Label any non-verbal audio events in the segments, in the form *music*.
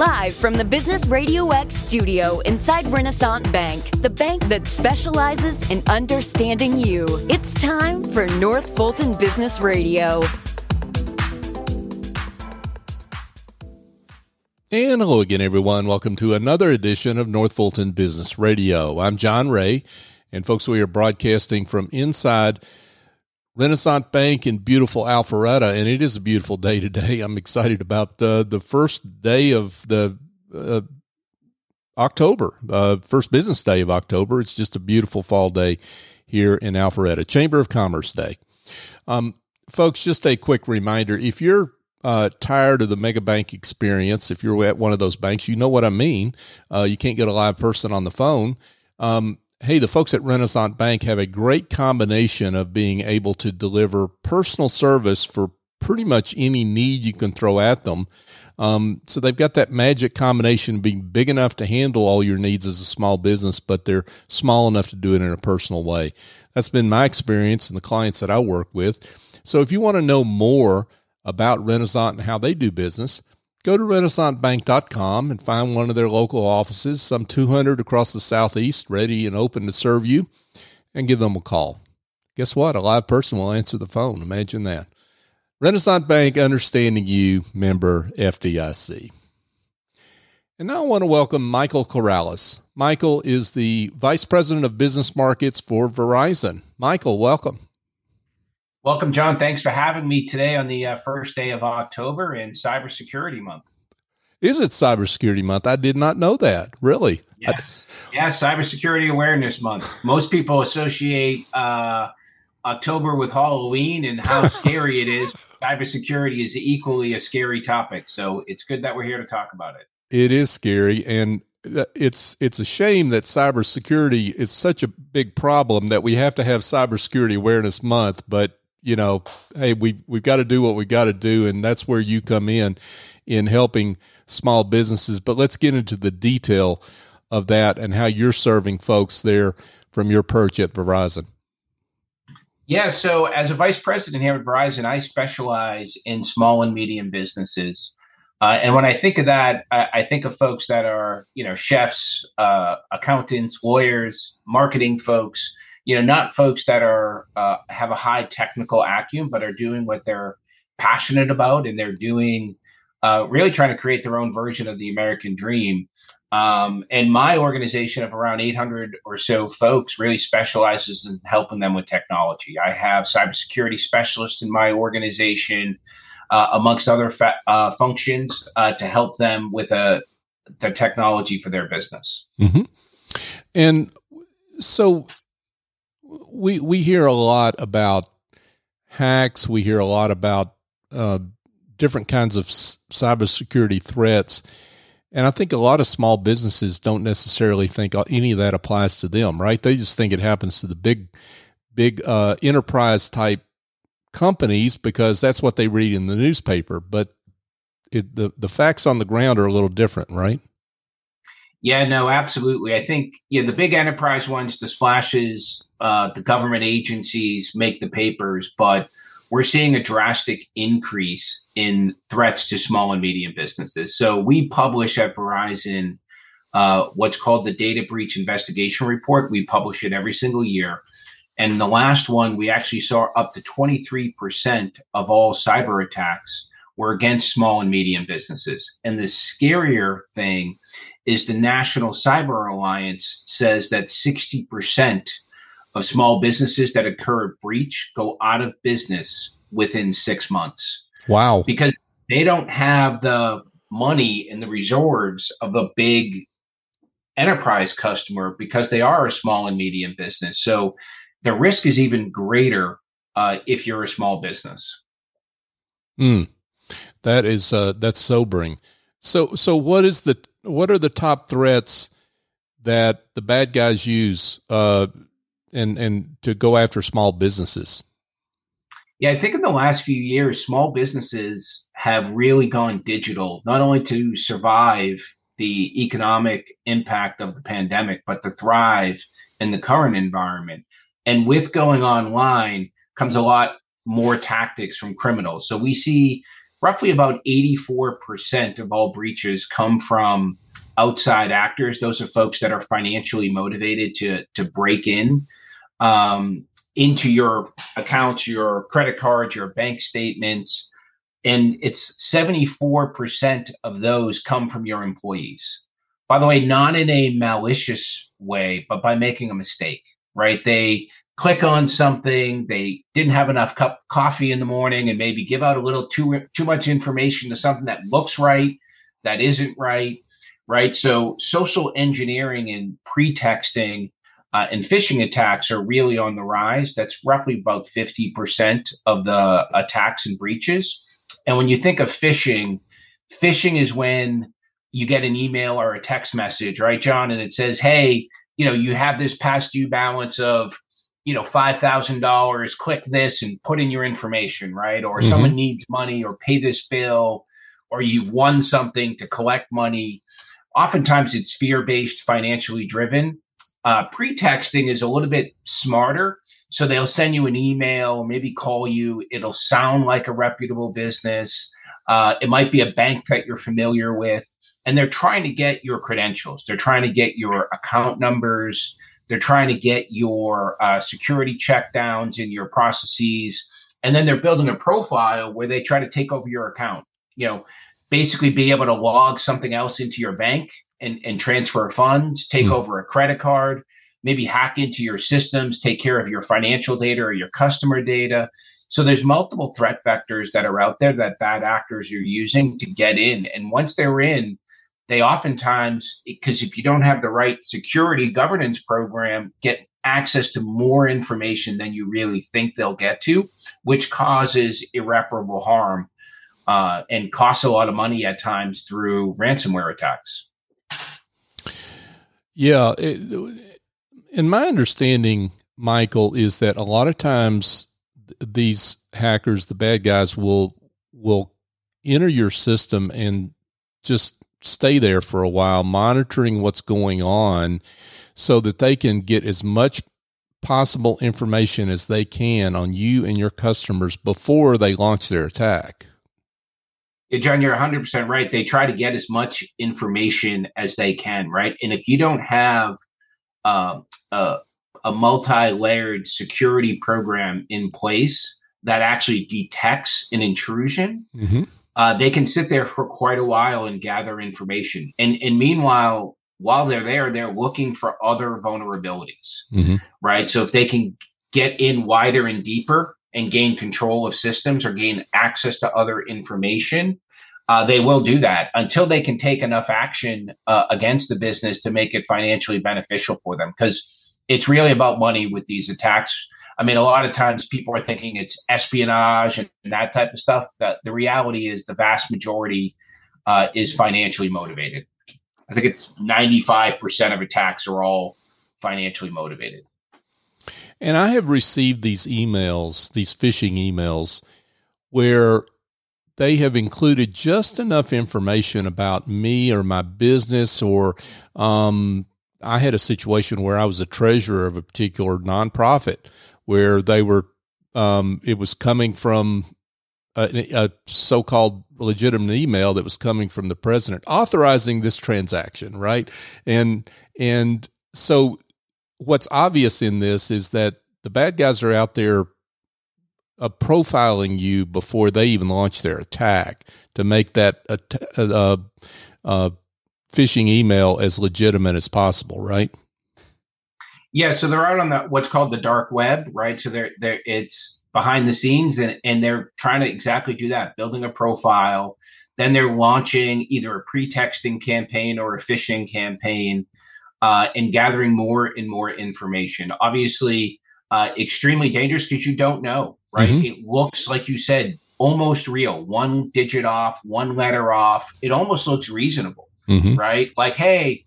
Live from the Business Radio X studio inside Renaissance Bank, the bank that specializes in understanding you. It's time for North Fulton Business Radio. And hello again, everyone. Welcome to another edition of North Fulton Business Radio. I'm John Ray, and folks, we are broadcasting from inside Renaissance Bank in beautiful Alpharetta, and it is a beautiful day today. I'm excited about uh, the first day of the uh, October, uh, first business day of October. It's just a beautiful fall day here in Alpharetta, Chamber of Commerce Day. Um, folks, just a quick reminder if you're uh, tired of the mega bank experience, if you're at one of those banks, you know what I mean. Uh, you can't get a live person on the phone. Um, hey, the folks at Renaissance Bank have a great combination of being able to deliver personal service for pretty much any need you can throw at them. Um, so they've got that magic combination of being big enough to handle all your needs as a small business, but they're small enough to do it in a personal way. That's been my experience and the clients that I work with. So if you want to know more about Renaissance and how they do business, go to renaissancebank.com and find one of their local offices, some 200 across the southeast, ready and open to serve you, and give them a call. Guess what? A live person will answer the phone. Imagine that. Renaissance Bank, understanding you, member FDIC. And now I want to welcome Michael Caralis. Michael is the Vice President of Business Markets for Verizon. Michael, welcome. Welcome, John. Thanks for having me today on the uh, first day of October in Cybersecurity Month. Is it Cybersecurity Month? I did not know that. Really? Yes. I- yes, Cybersecurity Awareness Month. Most people associate uh, October with Halloween and how *laughs* scary it is. Cybersecurity is equally a scary topic. So it's good that we're here to talk about it. It is scary. And uh, it's it's a shame that cybersecurity is such a big problem that we have to have cybersecurity awareness month but you know, hey, we we've got to do what we got to do, and that's where you come in in helping small businesses. But let's get into the detail of that and how you're serving folks there from your perch at Verizon. Yeah, so as a vice president here at Verizon, I specialize in small and medium businesses. Uh, and when I think of that, I, I, think of folks that are, you know, chefs, uh, accountants, lawyers, marketing folks, you know, not folks that are uh, have a high technical acumen, but are doing what they're passionate about, and they're doing uh, really trying to create their own version of the American dream. Um, and my organization of around 800 or so folks really specializes in helping them with technology. I have cybersecurity specialists in my organization, uh, amongst other fa- uh, functions, uh, to help them with uh, the technology for their business. Mm-hmm. And so we we hear a lot about hacks. We hear a lot about uh, different kinds of cybersecurity threats, and I think a lot of small businesses don't necessarily think any of that applies to them. Right? They just think it happens to the big, big uh, enterprise type companies because that's what they read in the newspaper. But it, the the facts on the ground are a little different, right? Yeah, no, absolutely. I think yeah, the big enterprise ones, the splashes, uh, the government agencies make the papers, but we're seeing a drastic increase in threats to small and medium businesses. So we publish at Verizon uh, what's called the Data Breach Investigation Report. We publish it every single year. And the last one, we actually saw up to 23% of all cyber attacks were against small and medium businesses. And the scarier thing is the National Cyber Alliance says that 60% of small businesses that occur a breach go out of business within six months. Wow. Because they don't have the money and the reserves of a big enterprise customer because they are a small and medium business. So the risk is even greater uh, if you're a small business. Hmm. That is uh, that's sobering. So so what is the what are the top threats that the bad guys use uh, and and to go after small businesses? Yeah, I think in the last few years, small businesses have really gone digital, not only to survive the economic impact of the pandemic, but to thrive in the current environment. And with going online comes a lot more tactics from criminals. So we see roughly about 84% of all breaches come from outside actors. Those are folks that are financially motivated to, to break in um, into your accounts, your credit cards, your bank statements. And it's 74% of those come from your employees. By the way, not in a malicious way, but by making a mistake, right? They click on something, they didn't have enough cup coffee in the morning and maybe give out a little too too much information to something that looks right, that isn't right, right? So social engineering and pretexting uh, and phishing attacks are really on the rise. That's roughly about 50% of the attacks and breaches. And when you think of phishing, phishing is when you get an email or a text message, right, John? And it says, hey, you know, you have this past due balance of, you know, $5,000, click this and put in your information, right? Or mm-hmm. someone needs money or pay this bill, or you've won something to collect money. Oftentimes it's fear based, financially driven. Uh, pretexting is a little bit smarter. So they'll send you an email, maybe call you. It'll sound like a reputable business. Uh, it might be a bank that you're familiar with. And they're trying to get your credentials. They're trying to get your account numbers. They're trying to get your uh, security checkdowns and your processes. And then they're building a profile where they try to take over your account. You know, basically be able to log something else into your bank and, and transfer funds, take mm. over a credit card, maybe hack into your systems, take care of your financial data or your customer data. So there's multiple threat vectors that are out there that bad actors are using to get in. And once they're in, they oftentimes, because if you don't have the right security governance program, get access to more information than you really think they'll get to, which causes irreparable harm uh, and costs a lot of money at times through ransomware attacks. Yeah. It, in my understanding, Michael, is that a lot of times these hackers, the bad guys, will will enter your system and just stay there for a while, monitoring what's going on, so that they can get as much possible information as they can on you and your customers before they launch their attack. Yeah, John, you're 100% right. They try to get as much information as they can, right? And if you don't have uh, a, a multi layered security program in place that actually detects an intrusion, mm-hmm. Uh, they can sit there for quite a while and gather information. And, and meanwhile, while they're there, they're looking for other vulnerabilities, mm-hmm. right? So if they can get in wider and deeper, and gain control of systems or gain access to other information, uh, they will do that until they can take enough action uh, against the business to make it financially beneficial for them. Because it's really about money with these attacks. I mean, a lot of times people are thinking it's espionage and that type of stuff. That the reality is the vast majority uh, is financially motivated. I think it's 95% of attacks are all financially motivated. And I have received these emails, these phishing emails, where they have included just enough information about me or my business, or um, I had a situation where I was a treasurer of a particular nonprofit where they were, um, it was coming from a, a so called legitimate email that was coming from the president authorizing this transaction, right? And, and so what's obvious in this is that the bad guys are out there uh, profiling you before they even launch their attack to make that uh, uh, uh, phishing email as legitimate as possible, right? Yeah, so they're out on the what's called the dark web, right? So they're they're it's behind the scenes and and they're trying to exactly do that, building a profile. Then they're launching either a pre-texting campaign or a phishing campaign uh, and gathering more and more information. Obviously, uh, extremely dangerous because you don't know, right? Mm-hmm. It looks like you said almost real, one digit off, one letter off. It almost looks reasonable, mm-hmm. right? Like, hey,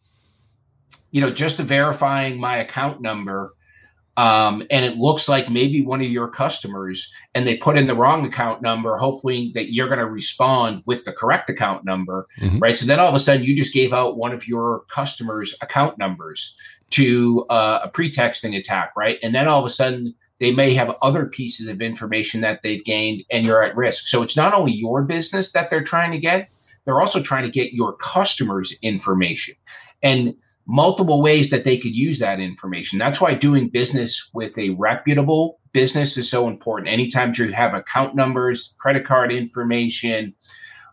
you know, just verifying my account number um, and it looks like maybe one of your customers and they put in the wrong account number hopefully that you're going to respond with the correct account number mm-hmm. right so then all of a sudden you just gave out one of your customers account numbers to uh, a pretexting attack right and then all of a sudden they may have other pieces of information that they've gained and you're at risk. So it's not only your business that they're trying to get, they're also trying to get your customers' information and multiple ways that they could use that information. That's why doing business with a reputable business is so important. Anytime you have account numbers, credit card information,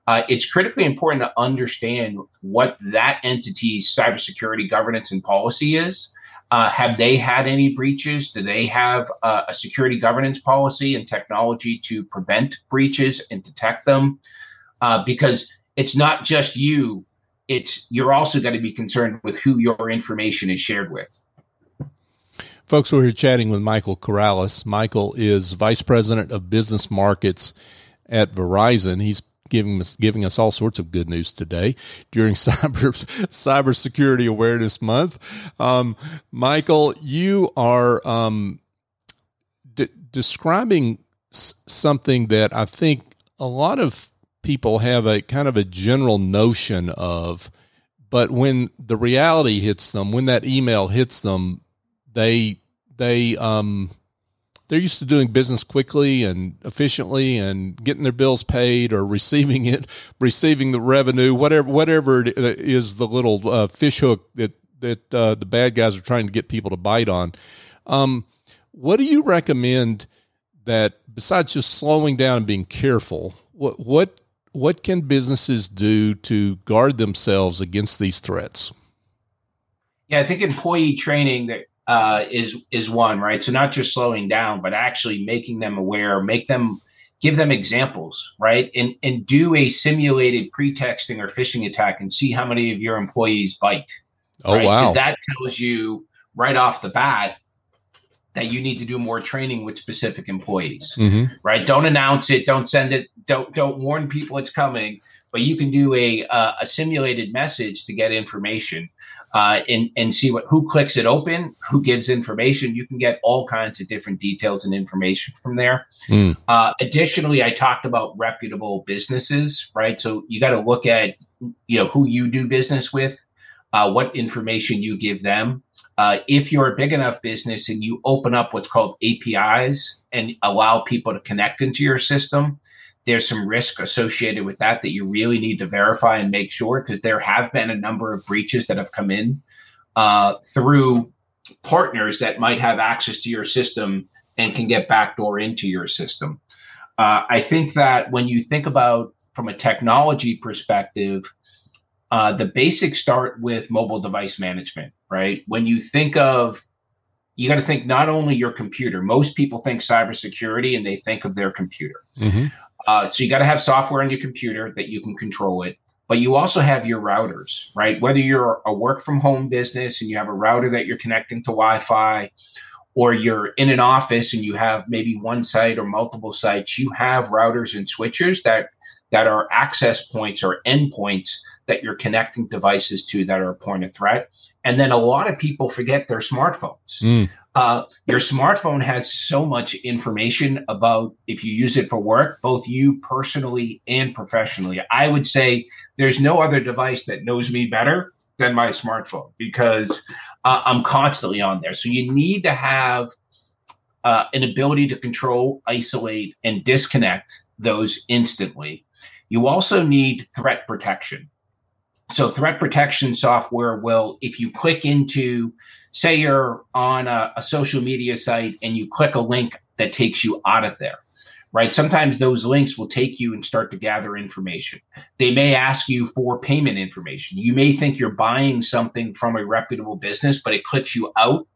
uh, it's critically important to understand what that entity's cybersecurity governance and policy is. Uh, have they had any breaches? Do they have uh, a security governance policy and technology to prevent breaches and detect them? Uh, because it's not just you; it's you're also going to be concerned with who your information is shared with. Folks, we're here chatting with Michael Caralis. Michael is Vice President of Business Markets at Verizon. He's giving us giving us all sorts of good news today during *laughs* cyber cybersecurity awareness month. Um, Michael, you are um, de- describing s- something that I think a lot of people have a kind of a general notion of, but when the reality hits them, when that email hits them, they they um, they're used to doing business quickly and efficiently and getting their bills paid or *laughs* receiving it, receiving the revenue, whatever whatever it is the little uh, fish hook that that uh, the bad guys are trying to get people to bite on. Um, what do you recommend that besides just slowing down and being careful? What what what can businesses do to guard themselves against these threats? Yeah, I think employee training that uh, is is one right. So not just slowing down, but actually making them aware, make them give them examples, right, and and do a simulated pretexting or phishing attack and see how many of your employees bite. Oh right? wow! That tells you right off the bat that you need to do more training with specific employees mm-hmm. right don't announce it don't send it don't don't warn people it's coming but you can do a uh, a simulated message to get information uh, and and see what who clicks it open, who gives information. You can get all kinds of different details and information from there. Mm. Uh, additionally, I talked about reputable businesses, right? So you got to look at you know who you do business with, uh, what information you give them. Uh, if you're a big enough business and you open up what's called APIs and allow people to connect into your system, there's some risk associated with that that you really need to verify and make sure because there have been a number of breaches that have come in uh, through partners that might have access to your system and can get backdoor into your system. Uh, I think that when you think about from a technology perspective, uh, the basics start with mobile device management, right? When you think of you got to think not only your computer. Most people think cybersecurity and they think of their computer. Mm-hmm. Uh, so you got to have software on your computer that you can control it. But you also have your routers, right? Whether you're a work from home business and you have a router that you're connecting to Wi Fi, or you're in an office and you have maybe one site or multiple sites, you have routers and switches that that are access points or endpoints that you're connecting devices to that are a point of threat. And then a lot of people forget their smartphones. Mm. Uh, your smartphone has so much information about if you use it for work, both you personally and professionally. I would say there's no other device that knows me better than my smartphone because uh, I'm constantly on there. So you need to have uh, an ability to control, isolate, and disconnect those instantly. You also need threat protection. So, threat protection software will, if you click into say you're on a, a social media site and you click a link that takes you out of there right? Sometimes those links will take you and start to gather information. They may ask you for payment information. You may think you're buying something from a reputable business, but it clicks you out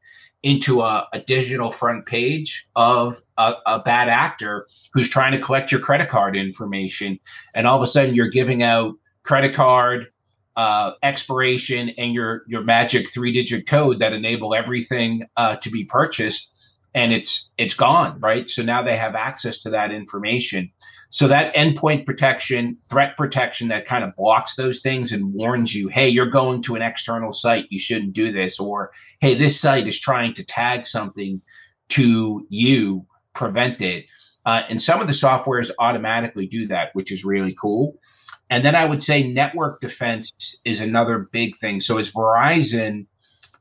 into a, a digital front page of a, a, bad actor who's trying to collect your credit card information. And all of a sudden, you're giving out credit card uh, expiration and your your magic three digit code that enable everything uh, to be purchased and it's it's gone right so now they have access to that information so that endpoint protection threat protection that kind of blocks those things and warns you hey you're going to an external site you shouldn't do this or hey this site is trying to tag something to you prevent it uh, and some of the softwares automatically do that which is really cool and then I would say network defense is another big thing. So as Verizon,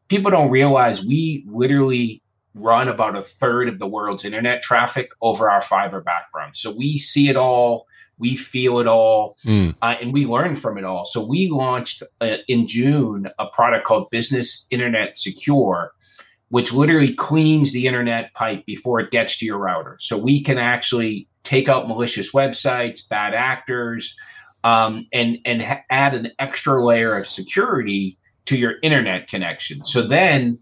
people don't realize we literally run about a third of the world's internet traffic over our fiber background. So we see it all, we feel it all, mm. uh, and we learn from it all. So we launched uh, in June a product called Business Internet Secure, which literally cleans the internet pipe before it gets to your router. So we can actually take out malicious websites, bad actors, um, and and ha- add an extra layer of security to your internet connection. So then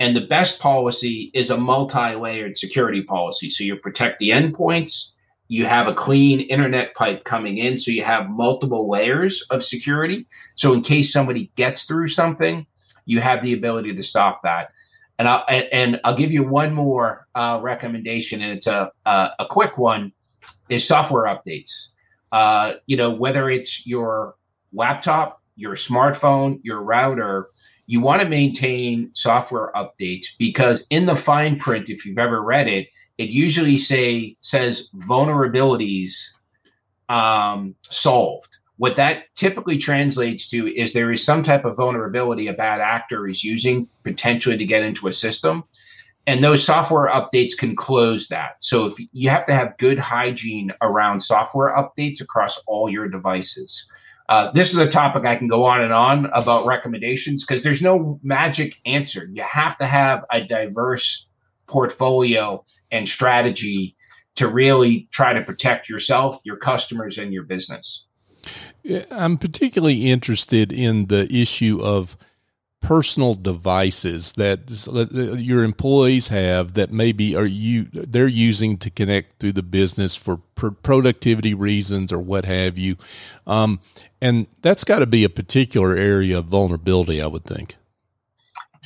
and the best policy is a multi layered security policy. So you protect the endpoints, you have a clean internet pipe coming in. So you have multiple layers of security. So in case somebody gets through something, you have the ability to stop that. And I'll, and I'll give you one more uh, recommendation, and it's a, a, a quick one is software updates. Uh, you know, whether it's your laptop, your smartphone, your router, you want to maintain software updates because in the fine print, if you've ever read it, it usually say says vulnerabilities um, solved. What that typically translates to is there is some type of vulnerability a bad actor is using potentially to get into a system. And those software updates can close that. So if you have to have good hygiene around software updates across all your devices. Uh, this is a topic I can go on and on about recommendations because there's no magic answer. You have to have a diverse portfolio and strategy to really try to protect yourself, your customers, and your business. I'm particularly interested in the issue of personal devices that your employees have that maybe are you they're using to connect through the business for productivity reasons or what have you. Um, and that's got to be a particular area of vulnerability i would think.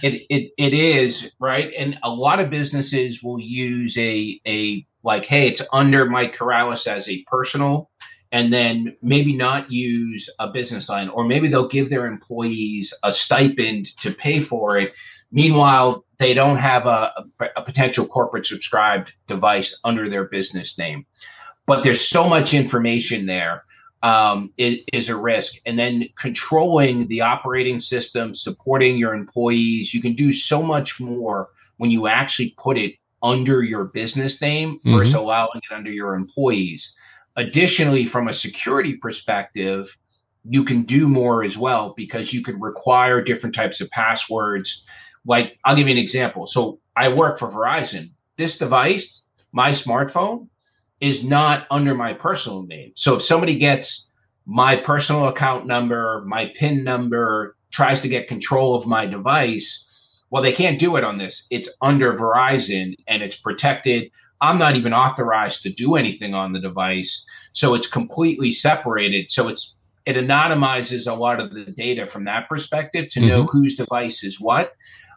It, it it is right? And a lot of businesses will use a a like hey it's under mike caralis as a personal and then maybe not use a business line, or maybe they'll give their employees a stipend to pay for it. Meanwhile, they don't have a, a potential corporate subscribed device under their business name. But there's so much information there um, is, is, a risk. And then controlling the operating system, supporting your employees, you can do so much more when you actually put it under your business name mm-hmm. versus allowing it under your employees. Additionally, from a security perspective, you can do more as well because you could require different types of passwords. Like, I'll give you an example. So, I work for Verizon. This device, my smartphone, is not under my personal name. So, if somebody gets my personal account number, my PIN number, tries to get control of my device, well, they can't do it on this. It's under Verizon and it's protected. I'm not even authorized to do anything on the device. So it's completely separated. So it's it anonymizes a lot of the data from that perspective to mm-hmm. know whose device is what,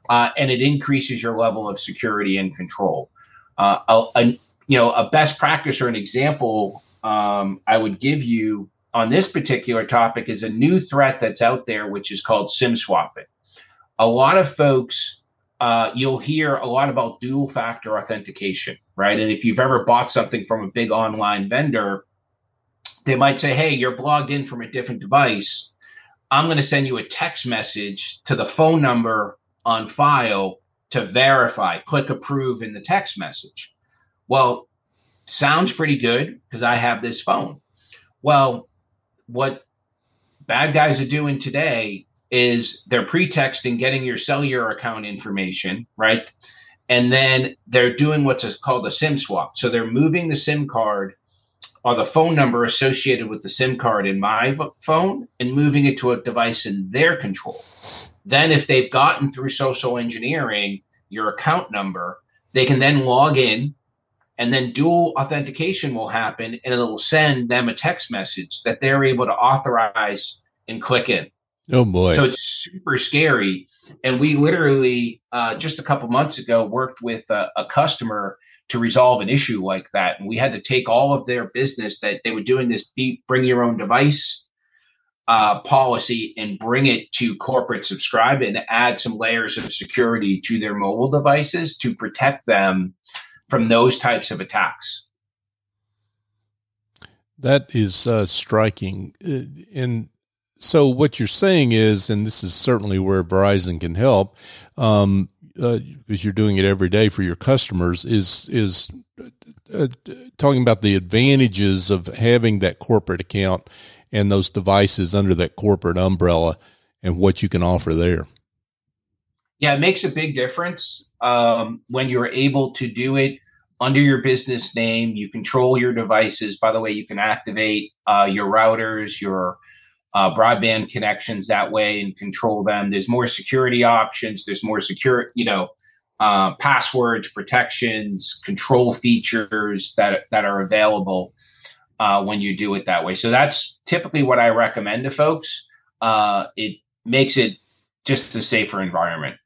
uh, and it increases your level of security and control. Uh, a, a, you know, a best practice or an example um, I would give you on this particular topic is a new threat that's out there, which is called SIM swapping. A lot of folks uh, you'll hear a lot about dual factor authentication, right? And if you've ever bought something from a big online vendor, they might say, Hey, you're logged in from a different device. I'm going to send you a text message to the phone number on file to verify. Click approve in the text message. Well, sounds pretty good because I have this phone. Well, what bad guys are doing today is they're pretexting getting your cellular account information, right? And then they're doing what's called a SIM swap. So they're moving the SIM card or the phone number associated with the SIM card in my phone and moving it to a device in their control. Then, if they've gotten through social engineering your account number, they can then log in and then dual authentication will happen and it'll send them a text message that they're able to authorize and click in. Oh boy! So it's super scary. And we literally uh, just a couple months ago worked with a, a, customer to resolve an issue like that, and we had to take all of their business that they were doing this be, bring your own device uh, policy and bring it to corporate subscribe and add some layers of security to their mobile devices to protect them from those types of attacks. That is uh, striking. Uh, and so what you're saying is, and this is certainly where Verizon can help. Um, uh, because you're doing it every day for your customers, is is uh, talking about the advantages of having that corporate account and those devices under that corporate umbrella and what you can offer there. Yeah, it makes a big difference um, when you're able to do it under your business name. You control your devices. By the way, you can activate uh, your routers, your uh, broadband connections that way and control them. There's more security options. There's more secure, you know, uh, passwords, protections, control features that that are available uh, when you do it that way. So that's typically what I recommend to folks. Uh, it makes it just a safer environment.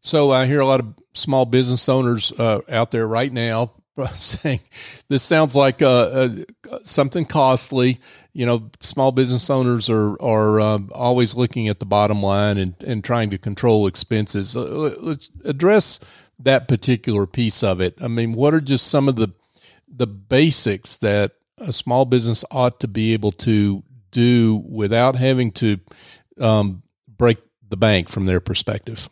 So I hear a lot of small business owners uh, out there right now *laughs* saying this sounds like uh, uh, something costly. You know, small business owners are are um, always looking at the bottom line and, and trying to control expenses. Uh, let's address that particular piece of it. I mean, what are just some of the the basics that a small business ought to be able to do without having to um, break the bank from their perspective?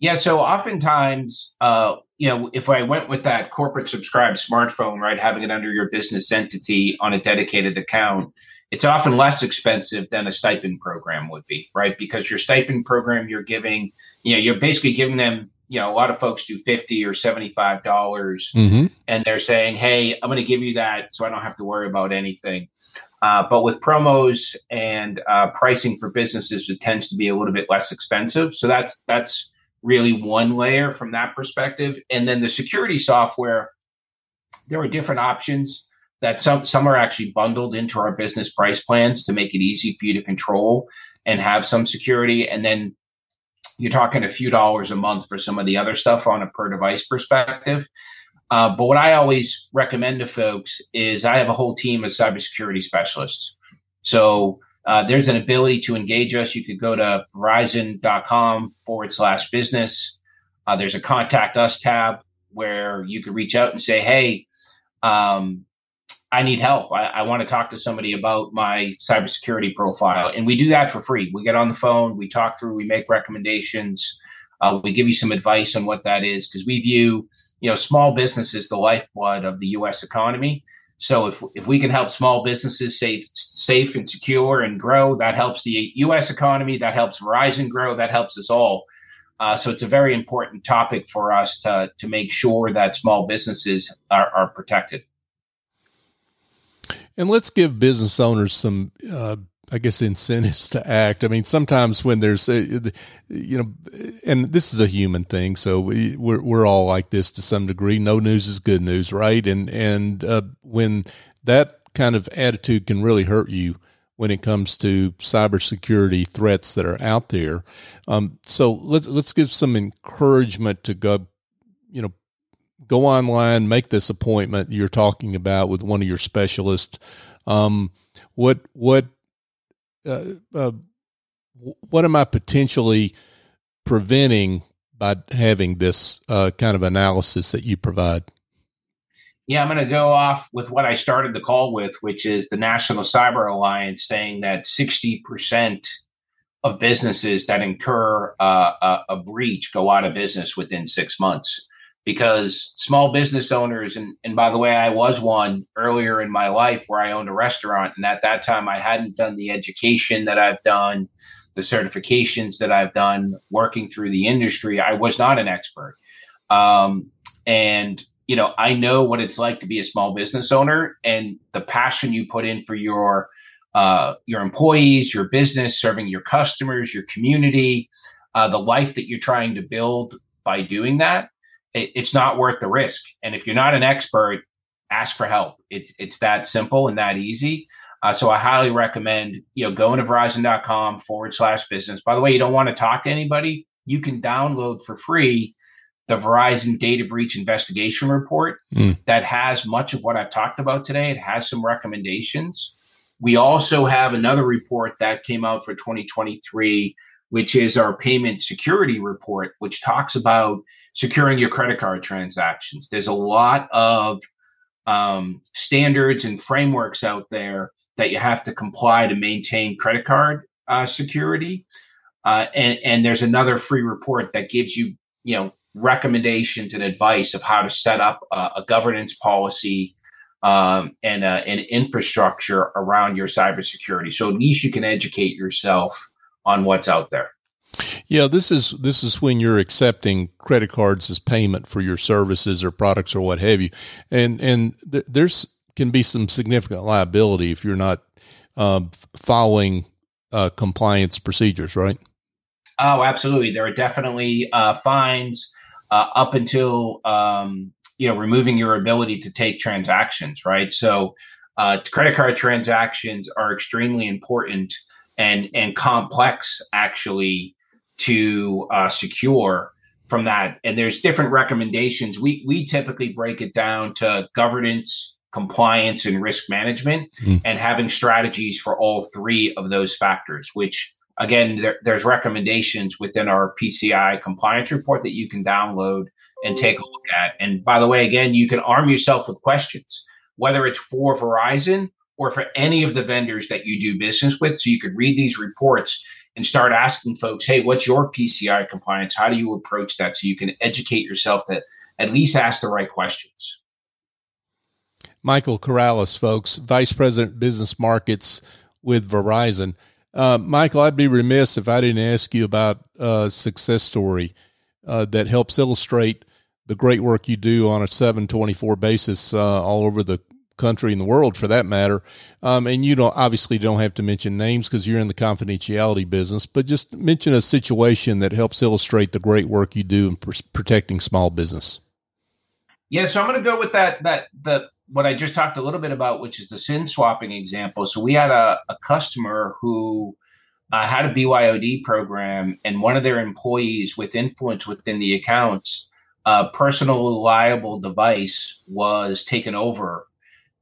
Yeah, so oftentimes, uh, you know, if I went with that corporate subscribed smartphone, right, having it under your business entity on a dedicated account, it's often less expensive than a stipend program would be, right? Because your stipend program, you're giving, you know, you're basically giving them, you know, a lot of folks do fifty or seventy-five dollars, mm-hmm. and they're saying, "Hey, I'm going to give you that, so I don't have to worry about anything." Uh, but with promos and uh, pricing for businesses, it tends to be a little bit less expensive. So that's that's really one layer from that perspective. And then the security software, there are different options that some some are actually bundled into our business price plans to make it easy for you to control and have some security. And then you're talking a few dollars a month for some of the other stuff on a per device perspective. Uh, but what I always recommend to folks is I have a whole team of cybersecurity specialists. So uh, there's an ability to engage us. You could go to verizon.com forward slash business. Uh, there's a contact us tab where you could reach out and say, hey, um, I need help. I, I want to talk to somebody about my cybersecurity profile. And we do that for free. We get on the phone, we talk through, we make recommendations, uh, we give you some advice on what that is because we view you know small business is the lifeblood of the U.S. economy. So if if we can help small businesses safe safe and secure and grow, that helps the U.S. economy. That helps Verizon grow. That helps us all. Uh, so it's a very important topic for us to to make sure that small businesses are, are protected. And let's give business owners some uh, I guess incentives to act. I mean, sometimes when there's, a, you know, and this is a human thing, so we, we're we're all like this to some degree. No news is good news, right? And and uh, when that kind of attitude can really hurt you when it comes to cybersecurity threats that are out there. Um, so let's let's give some encouragement to go, you know, go online, make this appointment you're talking about with one of your specialists. Um, what what uh, uh, what am I potentially preventing by having this uh, kind of analysis that you provide? Yeah, I'm going to go off with what I started the call with, which is the National Cyber Alliance saying that 60% of businesses that incur uh, a, a, breach go out of business within six months because small business owners and, and by the way i was one earlier in my life where i owned a restaurant and at that time i hadn't done the education that i've done the certifications that i've done working through the industry. I was not an expert. Um, and you know i know what it's like to be a small business owner and the passion you put in for your uh, your employees your business serving your customers your community uh, the life that you're trying to build by doing that it, it's not worth the risk. And if you're not an expert, ask for help. It's it's that simple and that easy. Uh, so I highly recommend you know going to Verizon.com forward slash business. By the way, you don't want to talk to anybody. You can download for free the Verizon data breach investigation report mm. that has much of what I've talked about today. It has some recommendations. We also have another report that came out for 2023 which is our payment security report, which talks about securing your credit card transactions. There's a lot of um, standards and frameworks out there that you have to comply to maintain credit card uh, security. Uh, and, and there's another free report that gives you, you know, recommendations and advice of how to set up a, a governance policy um, and uh, an infrastructure around your cybersecurity. So at least you can educate yourself on what's out there. Yeah, this is this is when you're accepting credit cards as payment for your services or products or what have you, and and th- there's can be some significant liability if you're not um, following uh, compliance procedures, right? Oh, absolutely. There are definitely uh, fines uh, up until um, you know removing your ability to take transactions, right? So, uh, credit card transactions are extremely important and and complex actually to uh, secure from that. And there's different recommendations. We we typically break it down to governance, compliance, and risk management, mm. and having strategies for all three of those factors. Which again, there, there's recommendations within our PCI compliance report that you can download and take a look at. And by the way, again, you can arm yourself with questions, whether it's for Verizon or for any of the vendors that you do business with. So you could read these reports and start asking folks, hey, what's your PCI compliance? How do you approach that? So you can educate yourself to at least ask the right questions. Michael Caralis, folks, Vice President Business Markets with Verizon. Uh, Michael, I'd be remiss if I didn't ask you about a success story uh, that helps illustrate the great work you do on a 724 basis uh, all over the country in the world for that matter. Um, and you don't obviously don't have to mention names because you're in the confidentiality business, but just mention a situation that helps illustrate the great work you do in pr- protecting small business. Yeah, so I'm going to go with that that the what I just talked a little bit about, which is the SIM swapping example. So we had a, a customer who uh, had a BYOD program, and one of their employees with influence within the accounts, a uh, personal liable device was taken over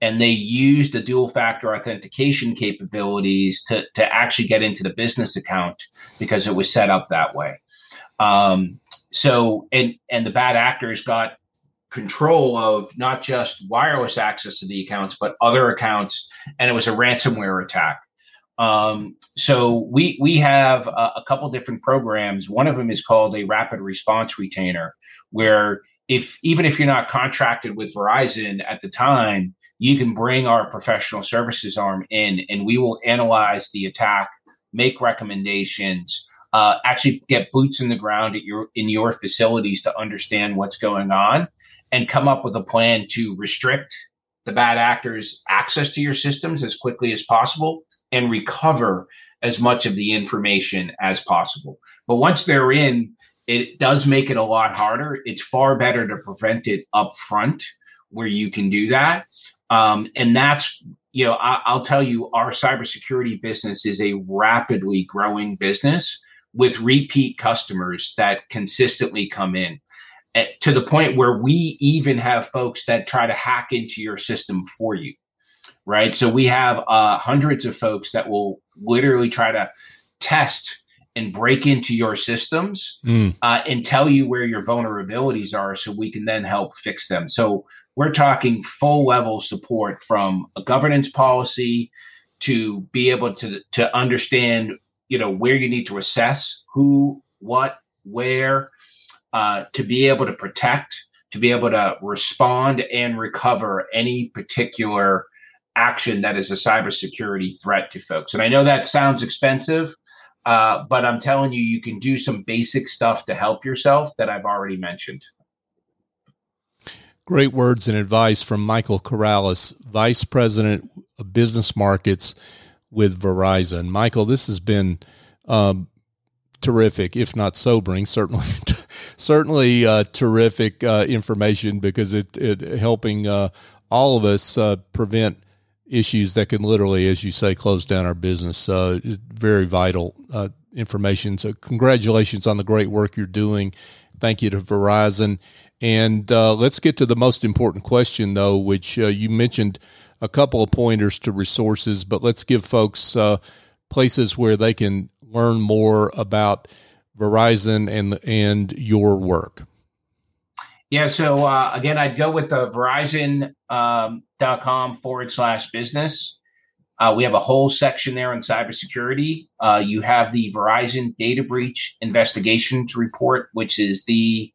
and they used the dual factor authentication capabilities to, to actually get into the business account because it was set up that way. Um, so, and, and the bad actors got control of not just wireless access to the accounts, but other accounts, and it was a ransomware attack. Um, so we we have a, a couple different programs. One of them is called a rapid response retainer, where if even if you're not contracted with Verizon at the time, you can bring our professional services arm in and we will analyze the attack, make recommendations, uh, actually get boots in the ground at your in your facilities to understand what's going on and come up with a plan to restrict the bad actors access to your systems as quickly as possible and recover as much of the information as possible. But once they're in, it does make it a lot harder. It's far better to prevent it up front where you can do that. Um, and that's, you know, I, will tell you, our cybersecurity business is a rapidly growing business with repeat customers that consistently come in at, eh, to the point where we even have folks that try to hack into your system for you. Right. So we have uh, hundreds of folks that will literally try to test and break into your systems mm. uh, and tell you where your vulnerabilities are so we can then help fix them. So we're talking full level support from a governance policy to be able to to understand you know where you need to assess who what where uh, to be able to protect to be able to respond and recover any particular action that is a cybersecurity threat to folks and i know that sounds expensive uh, but i'm telling you you can do some basic stuff to help yourself that i've already mentioned Great words and advice from Michael Caralis, Vice President of Business Markets with Verizon. Michael, this has been um, terrific, if not sobering, certainly, *laughs* certainly uh, terrific uh, information because it, it helping uh, all of us uh, prevent issues that can literally, as you say, close down our business. Uh, very vital uh, information. So, congratulations on the great work you're doing. Thank you to Verizon. And uh, let's get to the most important question, though, which uh, you mentioned a couple of pointers to resources, but let's give folks uh, places where they can learn more about Verizon and and your work. Yeah, so uh, again, I'd go with the Verizon um, forward slash business. Uh, we have a whole section there on cybersecurity. Uh, you have the Verizon Data Breach Investigations Report, which is the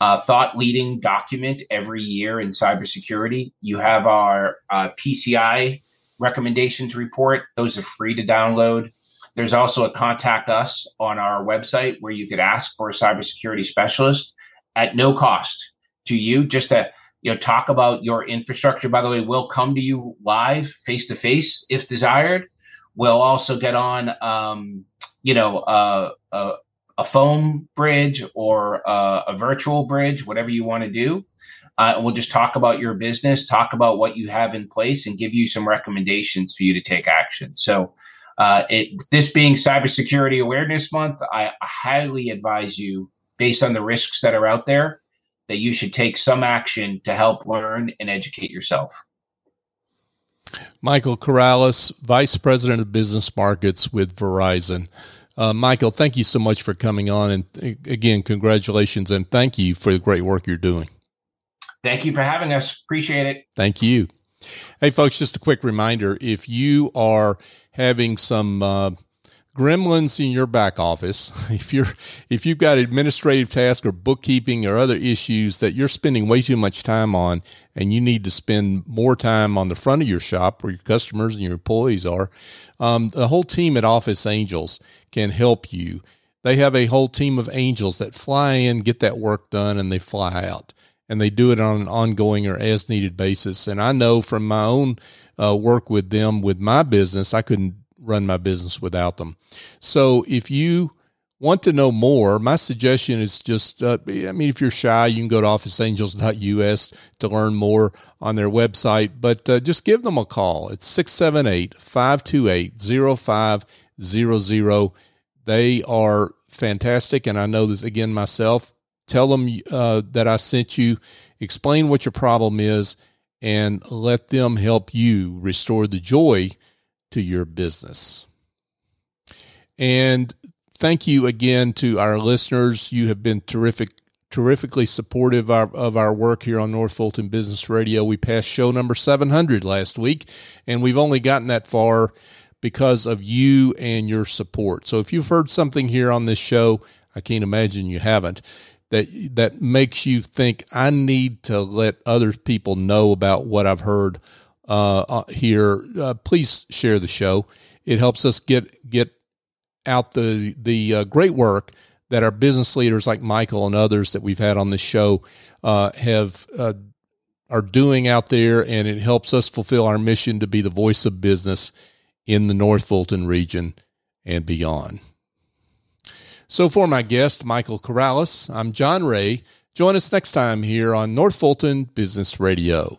uh, thought leading document every year in cybersecurity. You have our uh, PCI recommendations report, those are free to download. There's also a contact us on our website where you could ask for a cybersecurity specialist at no cost to you, just to you know talk about your infrastructure. By the way, we'll come to you live, face to face, if desired. We'll also get on, um, you know, uh, uh, a phone bridge or uh, a virtual bridge, whatever you want to do. Uh, we'll just talk about your business, talk about what you have in place, and give you some recommendations for you to take action. So, uh, it, this being Cybersecurity Awareness Month, I highly advise you, based on the risks that are out there, that you should take some action to help learn and educate yourself. Michael Caralis, Vice President of Business Markets with Verizon. Uh, Michael, thank you so much for coming on. And again, congratulations and thank you for the great work you're doing. Thank you for having us. Appreciate it. Thank you. Hey, folks, just a quick reminder if you are having some uh, gremlins in your back office, *laughs* if you're if you've got administrative tasks or bookkeeping or other issues that you're spending way too much time on and you need to spend more time on the front of your shop where your customers and your employees are, um, the whole team at Office Angels can help you. They have a whole team of angels that fly in, get that work done, and they fly out. And they do it on an ongoing or as needed basis. And I know from my own uh, work with them with my business, I couldn't run my business without them. So if you want to know more, my suggestion is just, uh, I mean, if you're shy, you can go to officeangels.us to learn more on their website, but uh, just give them a call. It's 678 528 0500. They are fantastic. And I know this again myself. Tell them uh, that I sent you, explain what your problem is, and let them help you restore the joy to your business. And thank you again to our listeners. You have been terrific, terrifically supportive of our, of our work here on North Fulton Business Radio. We passed show number 700 last week, and we've only gotten that far because of you and your support. So if you've heard something here on this show, I can't imagine you haven't, that that makes you think I need to let other people know about what I've heard uh, uh, here, uh, please share the show. It helps us get get out the the uh, great work that our business leaders like Michael and others that we've had on this show uh, have uh, are doing out there, and it helps us fulfill our mission to be the voice of business in the North Fulton region and beyond. So, for my guest, Michael Caralis, I'm John Ray. Join us next time here on North Fulton Business Radio.